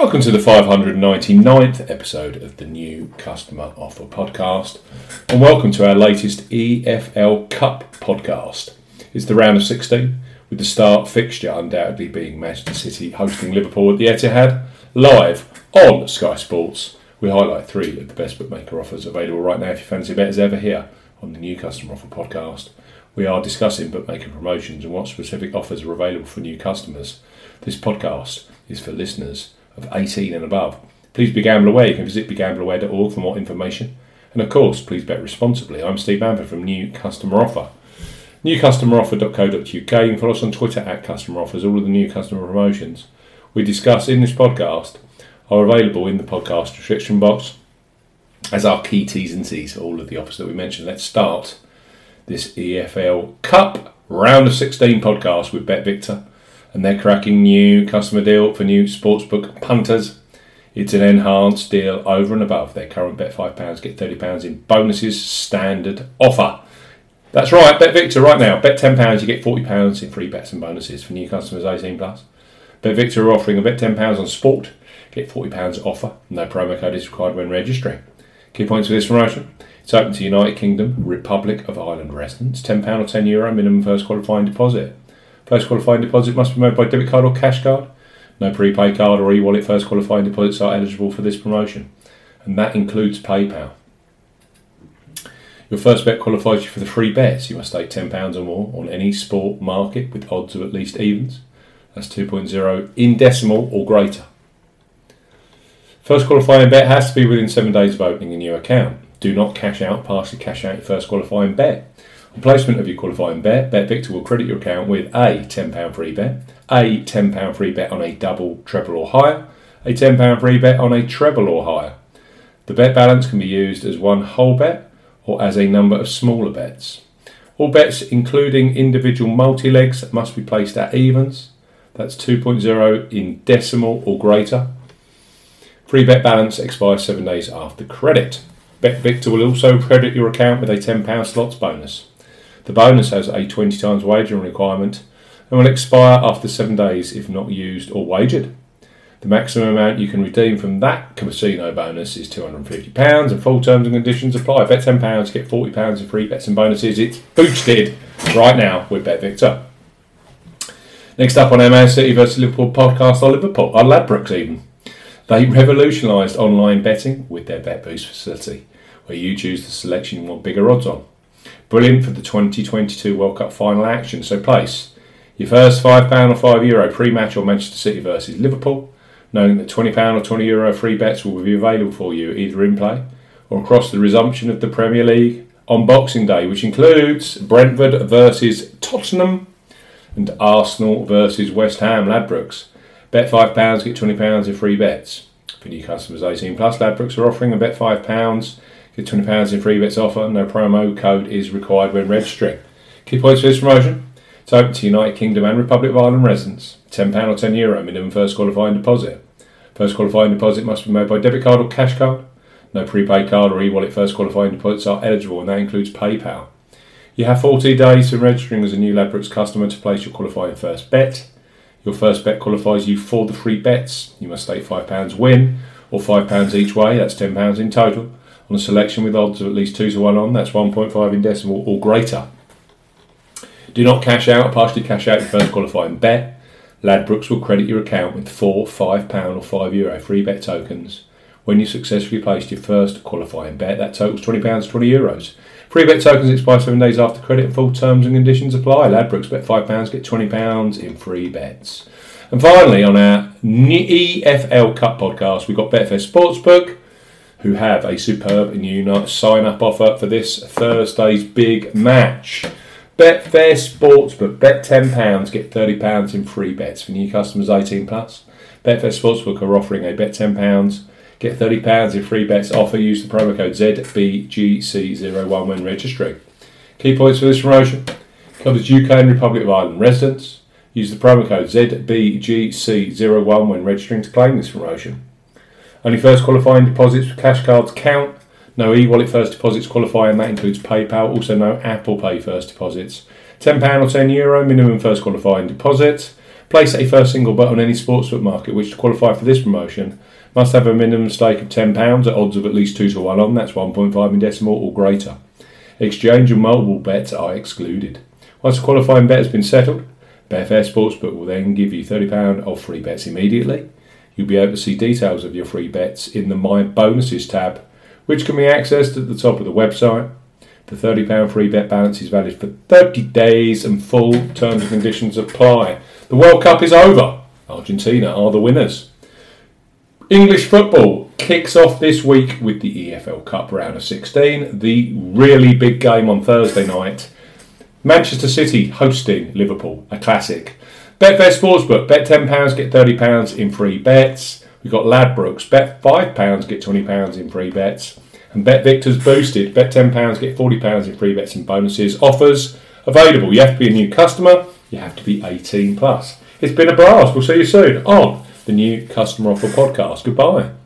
Welcome to the 599th episode of the New Customer Offer Podcast, and welcome to our latest EFL Cup podcast. It's the round of 16, with the start fixture undoubtedly being Manchester City hosting Liverpool at the Etihad, live on Sky Sports. We highlight three of the best bookmaker offers available right now if you fancy a bet as ever here on the New Customer Offer Podcast. We are discussing bookmaker promotions and what specific offers are available for new customers. This podcast is for listeners of 18 and above. Please be gamble aware. You can visit begambleaware.org for more information. And of course, please bet responsibly. I'm Steve Bamford from New Customer Offer. NewCustomeroffer.co.uk. You can follow us on Twitter at Customer Offers. All of the new customer promotions we discuss in this podcast are available in the podcast description box as our key T's and C's for all of the offers that we mentioned. Let's start this EFL Cup round of 16 podcast with BetVictor and their cracking new customer deal for new sportsbook punters. It's an enhanced deal over and above their current bet £5, get £30 in bonuses standard offer. That's right, BetVictor right now. Bet £10, you get £40 in free bets and bonuses for new customers 18 plus. BetVictor are offering a bet £10 on sport, get £40 offer. No promo code is required when registering. Key points for this promotion. It's open to United Kingdom, Republic of Ireland residents. £10 or €10 Euro minimum first qualifying deposit. First qualifying deposit must be made by debit card or cash card. No prepaid card or e-wallet first qualifying deposits are eligible for this promotion. And that includes PayPal. Your first bet qualifies you for the free bets. You must stake £10 or more on any sport market with odds of at least evens. That's 2.0 in decimal or greater. First qualifying bet has to be within seven days of opening a new account. Do not cash out, partially cash out your first qualifying bet. Placement of your qualifying bet, BetVictor will credit your account with a £10 free bet, a £10 free bet on a double, treble, or higher, a £10 free bet on a treble or higher. The bet balance can be used as one whole bet or as a number of smaller bets. All bets, including individual multi legs, must be placed at evens. That's 2.0 in decimal or greater. Free bet balance expires seven days after credit. BetVictor will also credit your account with a £10 slots bonus. The bonus has a 20 times wagering requirement and will expire after seven days if not used or wagered. The maximum amount you can redeem from that casino bonus is £250 and full terms and conditions apply. Bet £10, get £40 in free bets and bonuses. It's boosted right now with BetVictor. Next up on our Man City vs Liverpool podcast are Liverpool, are Ladbrokes even. They revolutionised online betting with their Bet Boost facility, where you choose the selection you want bigger odds on. Brilliant for the 2022 World Cup final action, so place your first £5 or €5 Euro pre match on Manchester City versus Liverpool knowing that £20 or €20 Euro free bets will be available for you either in play or across the resumption of the Premier League on Boxing Day, which includes Brentford versus Tottenham and Arsenal versus West Ham Ladbrokes. Bet £5, get £20 in free bets. For new customers 18 plus, Ladbrokes are offering a bet £5, get £20 in free bets offer. No promo code is required when registering. Key points for this promotion it's open to United Kingdom and Republic of Ireland residents. £10 or €10 Euro minimum first qualifying deposit. First qualifying deposit must be made by debit card or cash card. No prepaid card or e-wallet first qualifying deposits are eligible and that includes PayPal. You have 40 days from registering as a new Ladbrokes customer to place your qualifying first bet. Your first bet qualifies you for the free bets. You must stake £5 win or £5 each way, that's £10 in total, on a selection with odds of at least 2 to 1 on, that's 1.5 in decimal or greater. Do not cash out, partially cash out your first qualifying bet. Ladbrokes will credit your account with four £5 or €5 Euro free bet tokens when you successfully placed your first qualifying bet. That totals £20 20 Euros. Free bet tokens expire seven days after credit full terms and conditions apply. Ladbrokes bet £5, get £20 in free bets. And finally, on our EFL Cup podcast, we've got Betfair Sportsbook, who have a superb new sign up offer for this Thursday's big match. Betfair Sportsbook. Bet £10, get £30 in free bets for new customers 18 plus. Betfair Sportsbook are offering a bet £10, get £30 in free bets offer. Use the promo code ZBGC01 when registering. Key points for this promotion covers UK and Republic of Ireland residents. Use the promo code ZBGC01 when registering to claim this promotion. Only first qualifying deposits for cash cards count no e-wallet first deposits qualify, and that includes PayPal. Also, no Apple Pay first deposits. £10 or €10 Euro minimum first qualifying deposit. Place a first single bet on any sportsbook market which to qualify for this promotion must have a minimum stake of £10 at odds of at least 2 to 1 on, that's 1.5 in decimal or greater. Exchange and multiple bets are excluded. Once a qualifying bet has been settled, Betfair Sportsbook will then give you £30 of free bets immediately. You'll be able to see details of your free bets in the My Bonuses tab, which can be accessed at the top of the website. The £30 free bet balance is valid for 30 days and full terms and conditions apply. The World Cup is over. Argentina are the winners. English football kicks off this week with the EFL Cup round of 16, the really big game on Thursday night. Manchester City hosting Liverpool, a classic. Betfair Sportsbook, bet £10, get £30 in free bets. We've got Ladbrokes, bet £5, get £20 in free bets. And BetVictor's boosted, bet £10, get £40 in free bets and bonuses. Offers available. You have to be a new customer, you have to be 18 plus. It's been a blast. We'll see you soon on the new Customer Offer Podcast. Goodbye.